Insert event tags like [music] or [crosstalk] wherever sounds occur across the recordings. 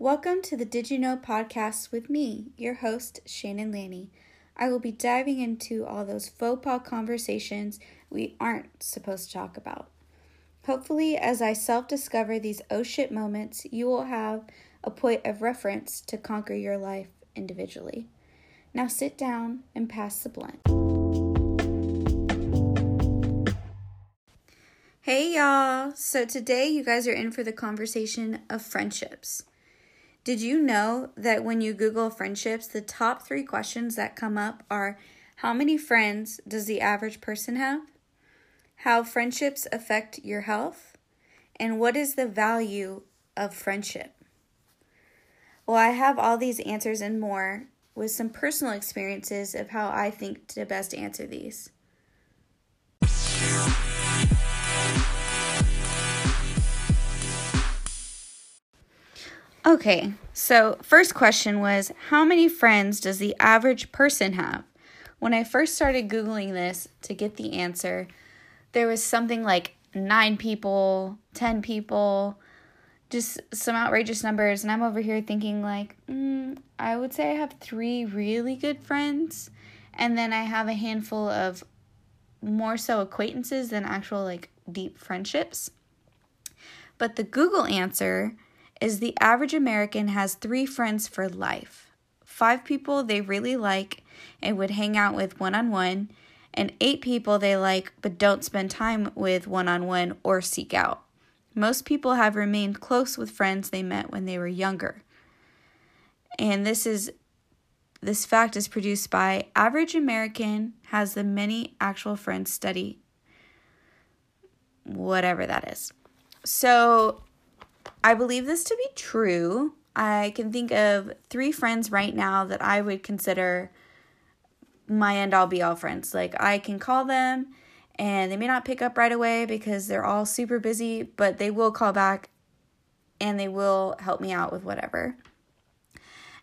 Welcome to the Did You Know podcast with me, your host, Shannon Lanny. I will be diving into all those faux pas conversations we aren't supposed to talk about. Hopefully, as I self discover these oh shit moments, you will have a point of reference to conquer your life individually. Now sit down and pass the blunt. Hey y'all! So today you guys are in for the conversation of friendships. Did you know that when you Google friendships, the top three questions that come up are how many friends does the average person have? How friendships affect your health? And what is the value of friendship? Well, I have all these answers and more with some personal experiences of how I think to best answer these. Okay, so first question was How many friends does the average person have? When I first started Googling this to get the answer, there was something like nine people, 10 people, just some outrageous numbers. And I'm over here thinking, like, mm, I would say I have three really good friends. And then I have a handful of more so acquaintances than actual, like, deep friendships. But the Google answer is the average American has three friends for life five people they really like and would hang out with one on one, and eight people they like but don't spend time with one on one or seek out. Most people have remained close with friends they met when they were younger. And this is this fact is produced by average American has the many actual friends study whatever that is. So I believe this to be true. I can think of three friends right now that I would consider my end all be all friends. Like I can call them and they may not pick up right away because they're all super busy, but they will call back and they will help me out with whatever.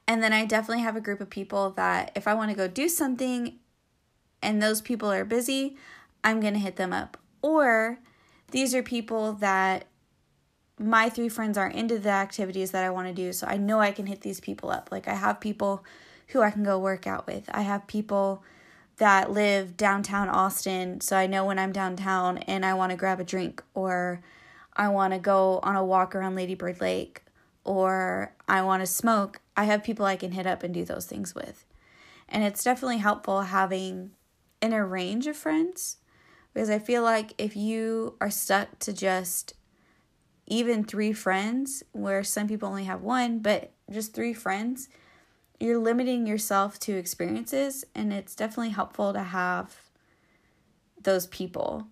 And then I definitely have a group of people that if I want to go do something and those people are busy, I'm going to hit them up. Or these are people that my three friends are into the activities that I want to do. So I know I can hit these people up. Like I have people who I can go work out with. I have people that live downtown Austin. So I know when I'm downtown and I want to grab a drink or I want to go on a walk around Ladybird Lake or I want to smoke, I have people I can hit up and do those things with. And it's definitely helpful having in a range of friends because I feel like if you are stuck to just even three friends, where some people only have one, but just three friends, you're limiting yourself to experiences, and it's definitely helpful to have those people.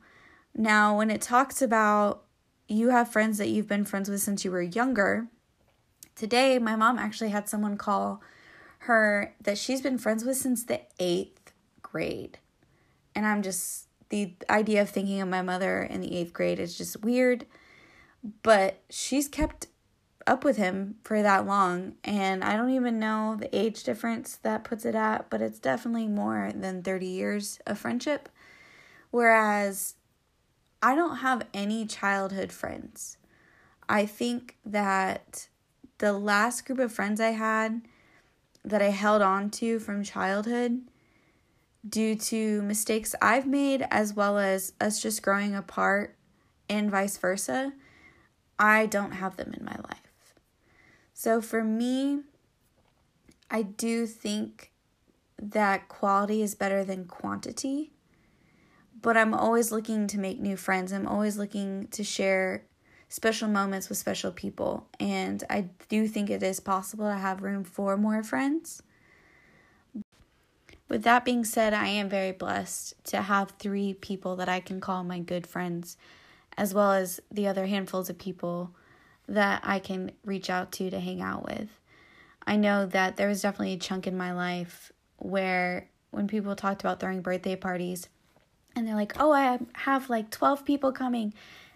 Now, when it talks about you have friends that you've been friends with since you were younger, today my mom actually had someone call her that she's been friends with since the eighth grade. And I'm just, the idea of thinking of my mother in the eighth grade is just weird but she's kept up with him for that long and I don't even know the age difference that puts it at, but it's definitely more than 30 years of friendship. Whereas I don't have any childhood friends. I think that the last group of friends I had that I held on to from childhood due to mistakes I've made as well as us just growing apart and vice versa I don't have them in my life. So for me, I do think that quality is better than quantity, but I'm always looking to make new friends. I'm always looking to share special moments with special people, and I do think it is possible to have room for more friends. With that being said, I am very blessed to have three people that I can call my good friends as well as the other handfuls of people that I can reach out to to hang out with. I know that there was definitely a chunk in my life where when people talked about throwing birthday parties and they're like, oh, I have like 12 people coming.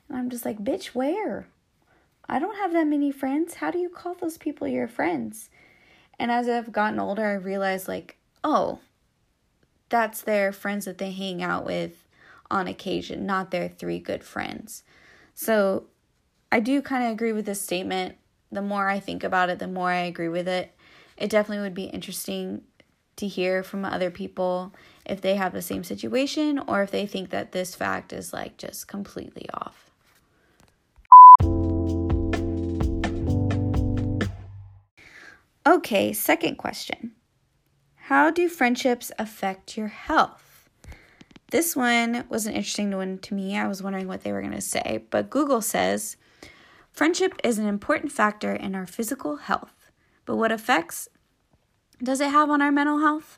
And I'm just like, bitch, where? I don't have that many friends. How do you call those people your friends? And as I've gotten older, I realized, like, oh, that's their friends that they hang out with on occasion, not their three good friends. So I do kind of agree with this statement the more I think about it, the more I agree with it. It definitely would be interesting to hear from other people if they have the same situation or if they think that this fact is like just completely off. Okay, second question. How do friendships affect your health? This one was an interesting one to me. I was wondering what they were going to say, but Google says friendship is an important factor in our physical health. But what effects does it have on our mental health?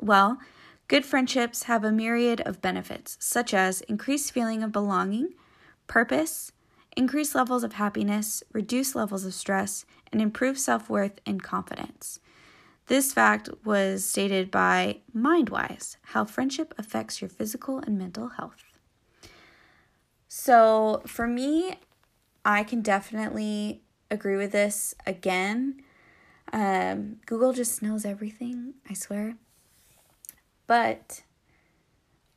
Well, good friendships have a myriad of benefits, such as increased feeling of belonging, purpose, increased levels of happiness, reduced levels of stress, and improved self worth and confidence. This fact was stated by Mindwise How Friendship Affects Your Physical and Mental Health. So, for me, I can definitely agree with this again. Um, Google just knows everything, I swear. But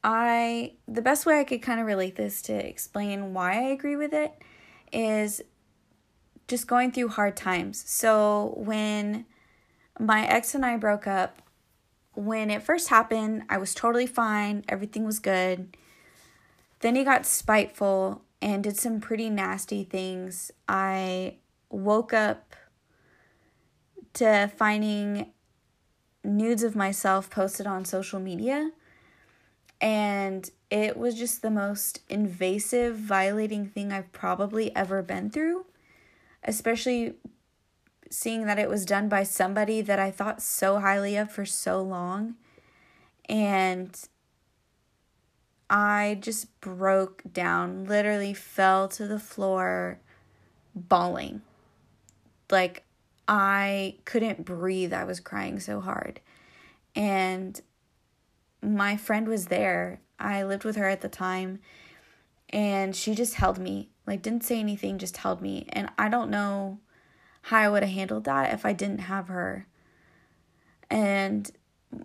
I, the best way I could kind of relate this to explain why I agree with it is just going through hard times. So when my ex and I broke up, when it first happened, I was totally fine, everything was good. Then he got spiteful and did some pretty nasty things. I woke up to finding nudes of myself posted on social media. And it was just the most invasive, violating thing I've probably ever been through, especially seeing that it was done by somebody that I thought so highly of for so long. And I just broke down, literally fell to the floor bawling. Like I couldn't breathe. I was crying so hard. And my friend was there. I lived with her at the time. And she just held me, like, didn't say anything, just held me. And I don't know how I would have handled that if I didn't have her. And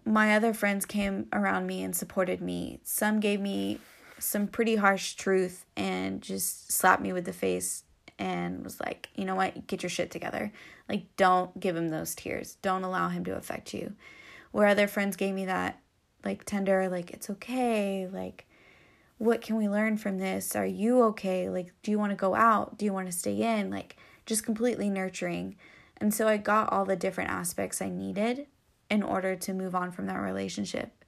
my other friends came around me and supported me. Some gave me some pretty harsh truth and just slapped me with the face and was like, you know what, get your shit together. Like, don't give him those tears. Don't allow him to affect you. Where other friends gave me that, like, tender, like, it's okay. Like, what can we learn from this? Are you okay? Like, do you want to go out? Do you want to stay in? Like, just completely nurturing. And so I got all the different aspects I needed in order to move on from that relationship.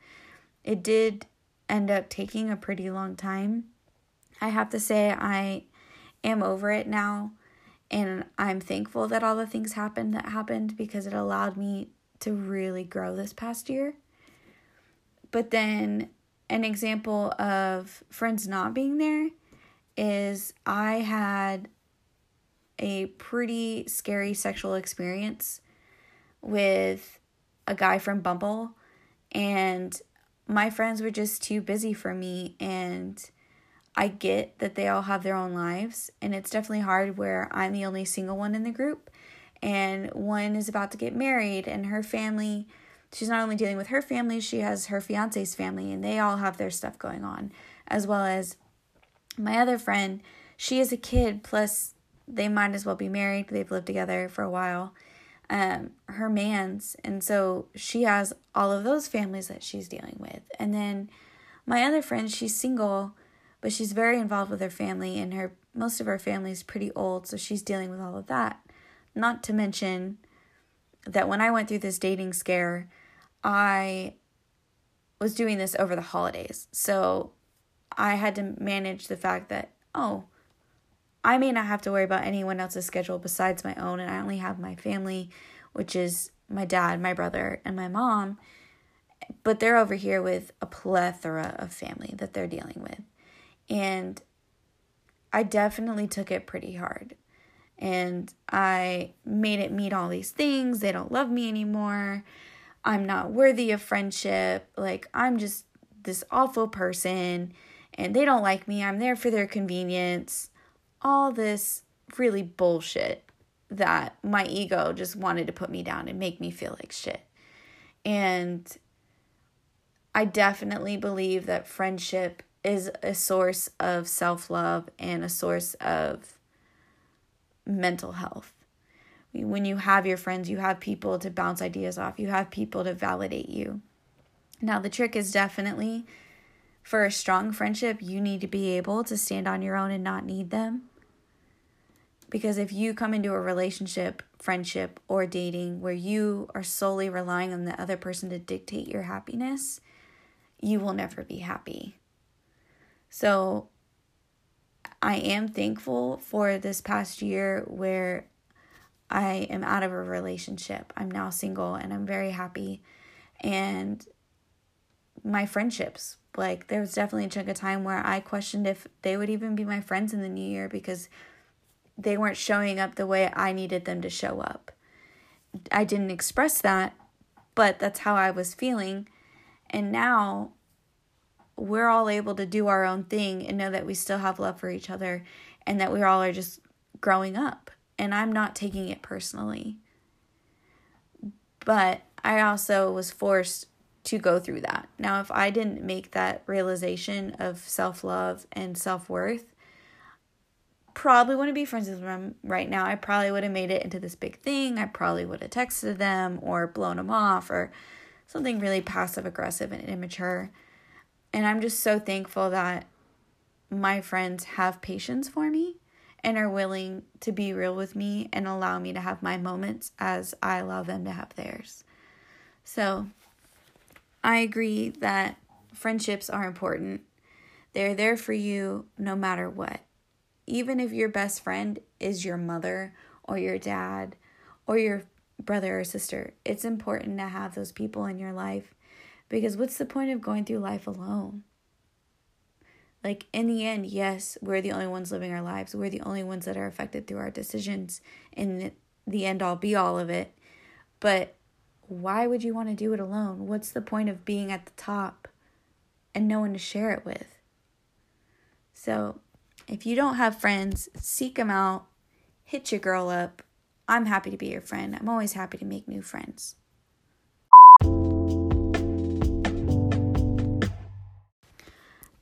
It did end up taking a pretty long time. I have to say, I am over it now. And I'm thankful that all the things happened that happened because it allowed me to really grow this past year. But then, an example of friends not being there is I had a pretty scary sexual experience with a guy from Bumble, and my friends were just too busy for me. And I get that they all have their own lives, and it's definitely hard where I'm the only single one in the group, and one is about to get married, and her family. She's not only dealing with her family, she has her fiance's family, and they all have their stuff going on, as well as my other friend. She is a kid, plus they might as well be married. They've lived together for a while. Um, her man's, and so she has all of those families that she's dealing with. And then my other friend, she's single but she's very involved with her family and her most of her family is pretty old so she's dealing with all of that not to mention that when i went through this dating scare i was doing this over the holidays so i had to manage the fact that oh i may not have to worry about anyone else's schedule besides my own and i only have my family which is my dad my brother and my mom but they're over here with a plethora of family that they're dealing with and I definitely took it pretty hard. And I made it meet all these things. They don't love me anymore. I'm not worthy of friendship. Like, I'm just this awful person. And they don't like me. I'm there for their convenience. All this really bullshit that my ego just wanted to put me down and make me feel like shit. And I definitely believe that friendship is a source of self love and a source of mental health. When you have your friends, you have people to bounce ideas off, you have people to validate you. Now, the trick is definitely for a strong friendship, you need to be able to stand on your own and not need them. Because if you come into a relationship, friendship, or dating where you are solely relying on the other person to dictate your happiness, you will never be happy. So, I am thankful for this past year where I am out of a relationship. I'm now single and I'm very happy. And my friendships, like, there was definitely a chunk of time where I questioned if they would even be my friends in the new year because they weren't showing up the way I needed them to show up. I didn't express that, but that's how I was feeling. And now we're all able to do our own thing and know that we still have love for each other and that we all are just growing up. And I'm not taking it personally. But I also was forced to go through that. Now, if I didn't make that realization of self love and self worth, probably wouldn't be friends with them right now. I probably would have made it into this big thing. I probably would have texted them or blown them off or something really passive aggressive and immature. And I'm just so thankful that my friends have patience for me and are willing to be real with me and allow me to have my moments as I allow them to have theirs. So I agree that friendships are important. They're there for you no matter what even if your best friend is your mother or your dad or your brother or sister, it's important to have those people in your life because what's the point of going through life alone? Like, in the end, yes, we're the only ones living our lives. We're the only ones that are affected through our decisions in the end all be all of it. But why would you want to do it alone? What's the point of being at the top and no one to share it with? So, if you don't have friends, seek them out, hit your girl up. I'm happy to be your friend. I'm always happy to make new friends.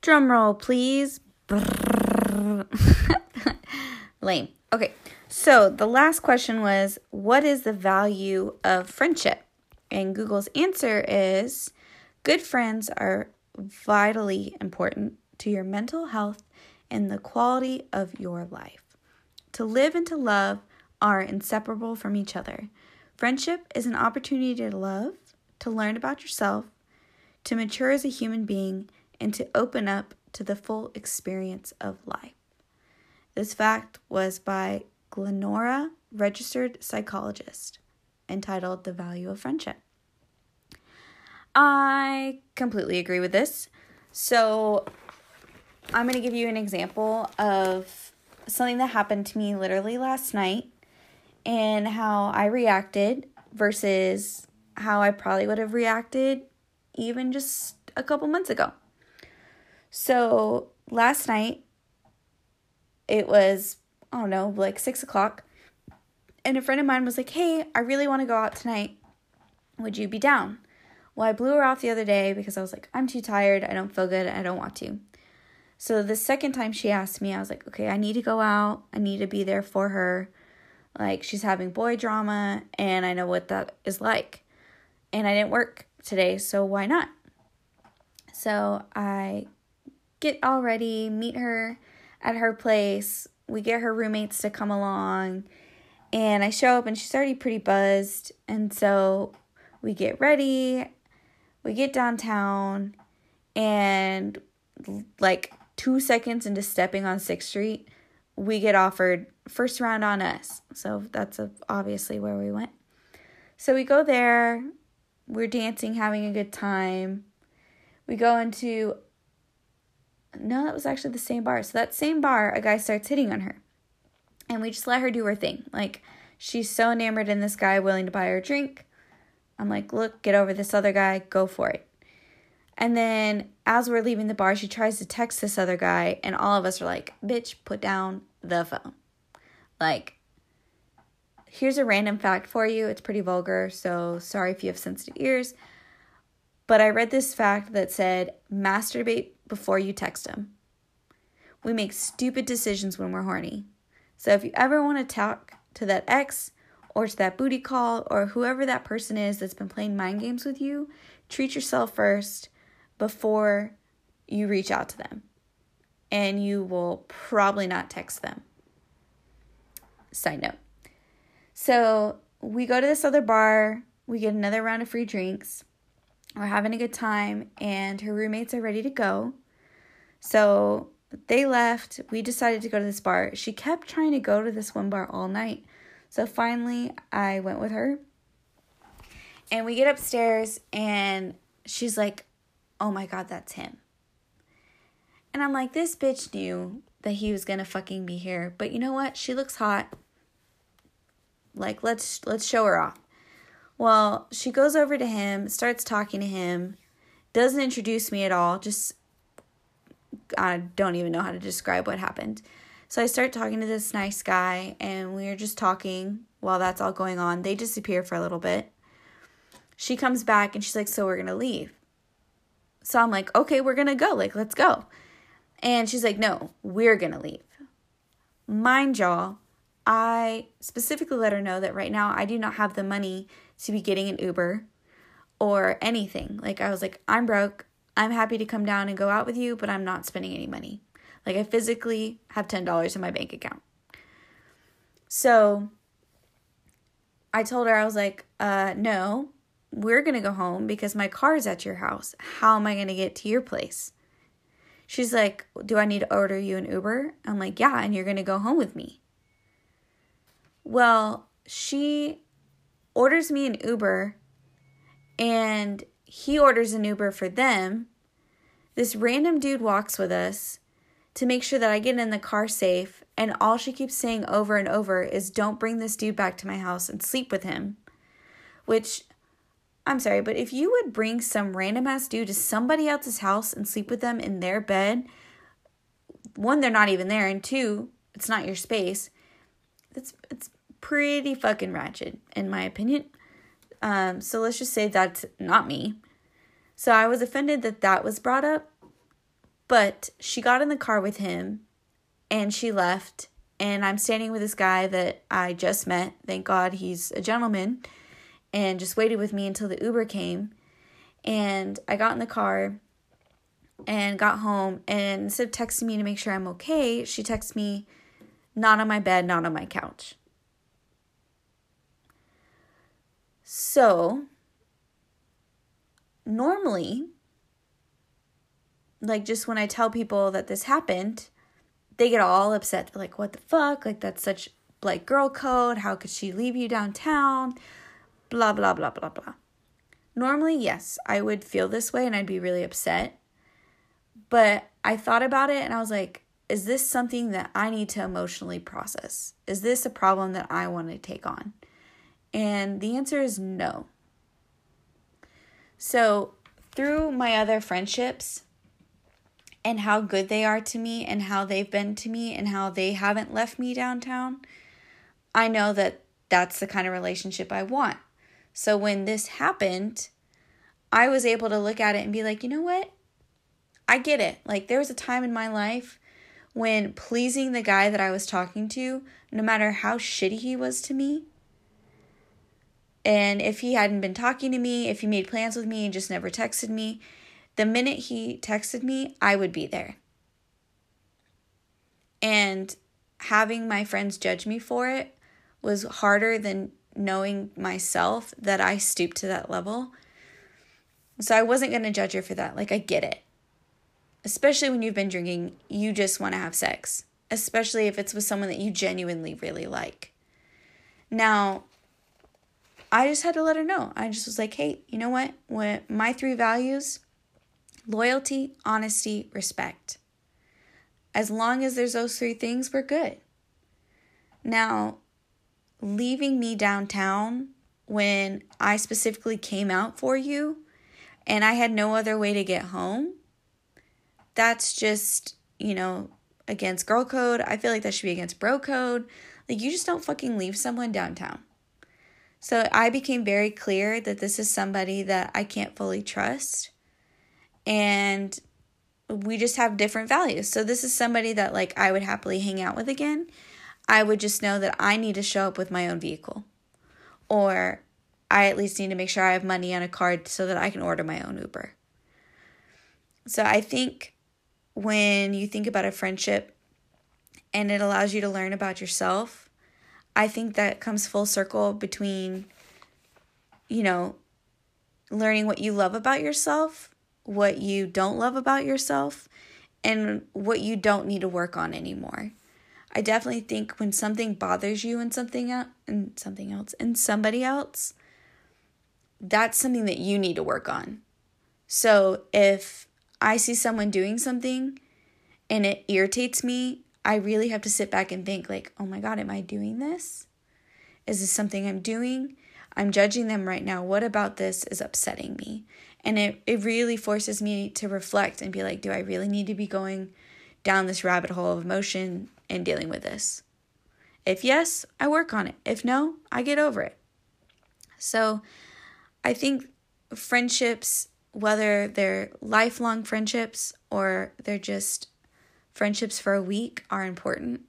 Drum roll, please. [laughs] Lame. Okay, so the last question was What is the value of friendship? And Google's answer is Good friends are vitally important to your mental health and the quality of your life. To live and to love are inseparable from each other. Friendship is an opportunity to love, to learn about yourself, to mature as a human being, and to open up to the full experience of life. This fact was by Glenora, registered psychologist, entitled The Value of Friendship. I completely agree with this. So, I'm going to give you an example of something that happened to me literally last night and how I reacted versus how I probably would have reacted even just a couple months ago. So last night, it was, I don't know, like six o'clock. And a friend of mine was like, Hey, I really want to go out tonight. Would you be down? Well, I blew her off the other day because I was like, I'm too tired. I don't feel good. I don't want to. So the second time she asked me, I was like, okay, I need to go out. I need to be there for her. Like, she's having boy drama, and I know what that is like. And I didn't work today, so why not? So I get all ready, meet her at her place. We get her roommates to come along. And I show up, and she's already pretty buzzed. And so we get ready, we get downtown, and like two seconds into stepping on 6th Street, we get offered first round on us. So that's obviously where we went. So we go there, we're dancing, having a good time. We go into, no, that was actually the same bar. So that same bar, a guy starts hitting on her. And we just let her do her thing. Like, she's so enamored in this guy, willing to buy her a drink. I'm like, look, get over this other guy, go for it. And then as we're leaving the bar, she tries to text this other guy, and all of us are like, bitch, put down the phone. Like, here's a random fact for you. It's pretty vulgar, so sorry if you have sensitive ears. But I read this fact that said, masturbate before you text him. We make stupid decisions when we're horny. So if you ever want to talk to that ex or to that booty call or whoever that person is that's been playing mind games with you, treat yourself first before you reach out to them. And you will probably not text them. Side note. So we go to this other bar, we get another round of free drinks. We're having a good time, and her roommates are ready to go. So they left. We decided to go to this bar. She kept trying to go to this one bar all night. So finally, I went with her. And we get upstairs, and she's like, Oh my God, that's him. And I'm like, This bitch knew that he was gonna fucking be here. But you know what? She looks hot. Like, let's let's show her off. Well, she goes over to him, starts talking to him, doesn't introduce me at all, just I don't even know how to describe what happened. So I start talking to this nice guy, and we are just talking while that's all going on. They disappear for a little bit. She comes back and she's like, So we're gonna leave. So I'm like, Okay, we're gonna go. Like, let's go. And she's like, No, we're gonna leave. Mind y'all, I specifically let her know that right now I do not have the money to be getting an Uber or anything. Like, I was like, I'm broke. I'm happy to come down and go out with you, but I'm not spending any money. Like, I physically have $10 in my bank account. So I told her, I was like, uh, no, we're going to go home because my car's at your house. How am I going to get to your place? She's like, Do I need to order you an Uber? I'm like, Yeah, and you're going to go home with me. Well, she orders me an Uber and he orders an Uber for them. This random dude walks with us to make sure that I get in the car safe. And all she keeps saying over and over is, Don't bring this dude back to my house and sleep with him. Which, I'm sorry, but if you would bring some random ass dude to somebody else's house and sleep with them in their bed, one, they're not even there, and two, it's not your space. It's it's pretty fucking ratchet, in my opinion. Um, so let's just say that's not me. So I was offended that that was brought up. But she got in the car with him and she left. And I'm standing with this guy that I just met. Thank God he's a gentleman. And just waited with me until the Uber came. And I got in the car and got home. And instead of texting me to make sure I'm okay, she texts me, not on my bed, not on my couch. So, normally, like just when I tell people that this happened, they get all upset. They're like, what the fuck? Like, that's such like girl code. How could she leave you downtown? Blah, blah, blah, blah, blah. Normally, yes, I would feel this way and I'd be really upset. But I thought about it and I was like, is this something that I need to emotionally process? Is this a problem that I want to take on? And the answer is no. So, through my other friendships and how good they are to me and how they've been to me and how they haven't left me downtown, I know that that's the kind of relationship I want. So, when this happened, I was able to look at it and be like, you know what? I get it. Like, there was a time in my life when pleasing the guy that I was talking to, no matter how shitty he was to me, and if he hadn't been talking to me, if he made plans with me and just never texted me, the minute he texted me, I would be there. And having my friends judge me for it was harder than knowing myself that I stooped to that level. So I wasn't going to judge her for that. Like, I get it. Especially when you've been drinking, you just want to have sex, especially if it's with someone that you genuinely really like. Now, I just had to let her know. I just was like, hey, you know what? When my three values loyalty, honesty, respect. As long as there's those three things, we're good. Now, leaving me downtown when I specifically came out for you and I had no other way to get home, that's just, you know, against girl code. I feel like that should be against bro code. Like, you just don't fucking leave someone downtown. So I became very clear that this is somebody that I can't fully trust. And we just have different values. So this is somebody that like I would happily hang out with again. I would just know that I need to show up with my own vehicle. or I at least need to make sure I have money on a card so that I can order my own Uber. So I think when you think about a friendship and it allows you to learn about yourself, I think that comes full circle between, you know, learning what you love about yourself, what you don't love about yourself, and what you don't need to work on anymore. I definitely think when something bothers you and something else and something else and somebody else, that's something that you need to work on. So if I see someone doing something and it irritates me, I really have to sit back and think like, "Oh my god, am I doing this? Is this something I'm doing? I'm judging them right now. What about this is upsetting me?" And it it really forces me to reflect and be like, "Do I really need to be going down this rabbit hole of emotion and dealing with this?" If yes, I work on it. If no, I get over it. So, I think friendships, whether they're lifelong friendships or they're just friendships for a week are important.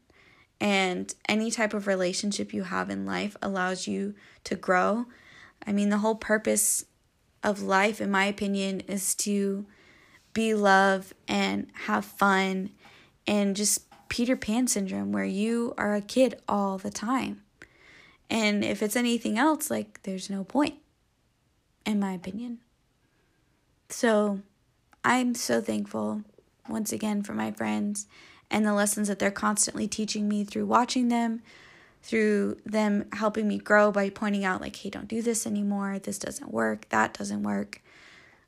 And any type of relationship you have in life allows you to grow. I mean, the whole purpose of life, in my opinion, is to be love and have fun and just Peter Pan syndrome, where you are a kid all the time. And if it's anything else, like, there's no point, in my opinion. So I'm so thankful once again for my friends and the lessons that they're constantly teaching me through watching them, through them helping me grow by pointing out, like, hey, don't do this anymore. This doesn't work. That doesn't work.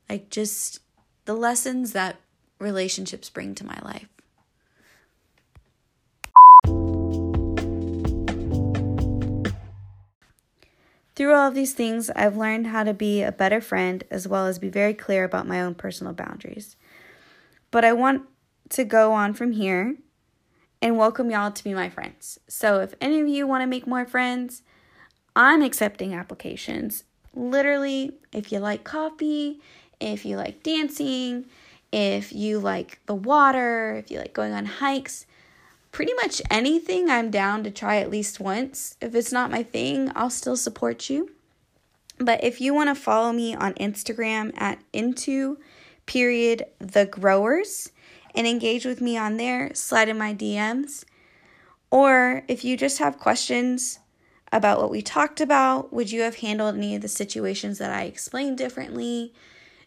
Like, just the lessons that relationships bring to my life. Through all of these things, I've learned how to be a better friend as well as be very clear about my own personal boundaries. But I want to go on from here and welcome y'all to be my friends. So if any of you want to make more friends, I'm accepting applications. Literally, if you like coffee, if you like dancing, if you like the water, if you like going on hikes, pretty much anything I'm down to try at least once. If it's not my thing, I'll still support you. But if you want to follow me on Instagram at into period the growers and engage with me on there, slide in my DMs. Or if you just have questions about what we talked about, would you have handled any of the situations that I explained differently?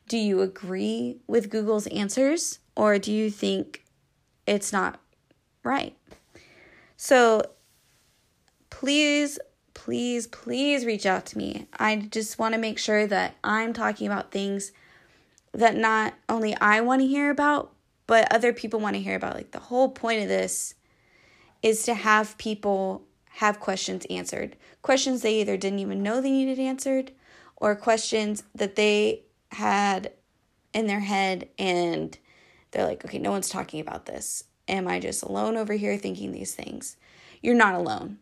Do you agree with Google's answers or do you think it's not right? So please, please, please reach out to me. I just want to make sure that I'm talking about things that not only I want to hear about, but other people want to hear about. Like the whole point of this is to have people have questions answered. Questions they either didn't even know they needed answered or questions that they had in their head and they're like, okay, no one's talking about this. Am I just alone over here thinking these things? You're not alone.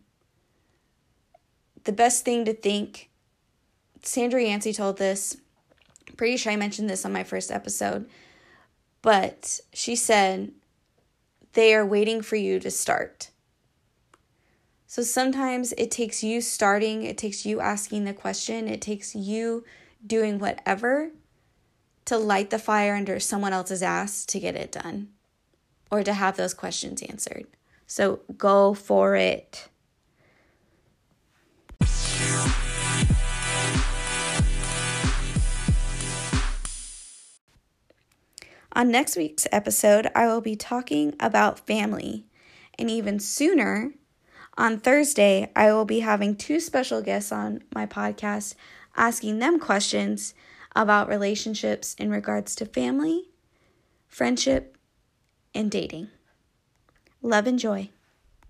The best thing to think, Sandra Yancey told this pretty sure I mentioned this on my first episode, but she said they are waiting for you to start. So sometimes it takes you starting, it takes you asking the question, it takes you doing whatever to light the fire under someone else's ass to get it done or to have those questions answered. So go for it. On next week's episode, I will be talking about family. And even sooner, on Thursday, I will be having two special guests on my podcast asking them questions about relationships in regards to family, friendship, and dating. Love and joy.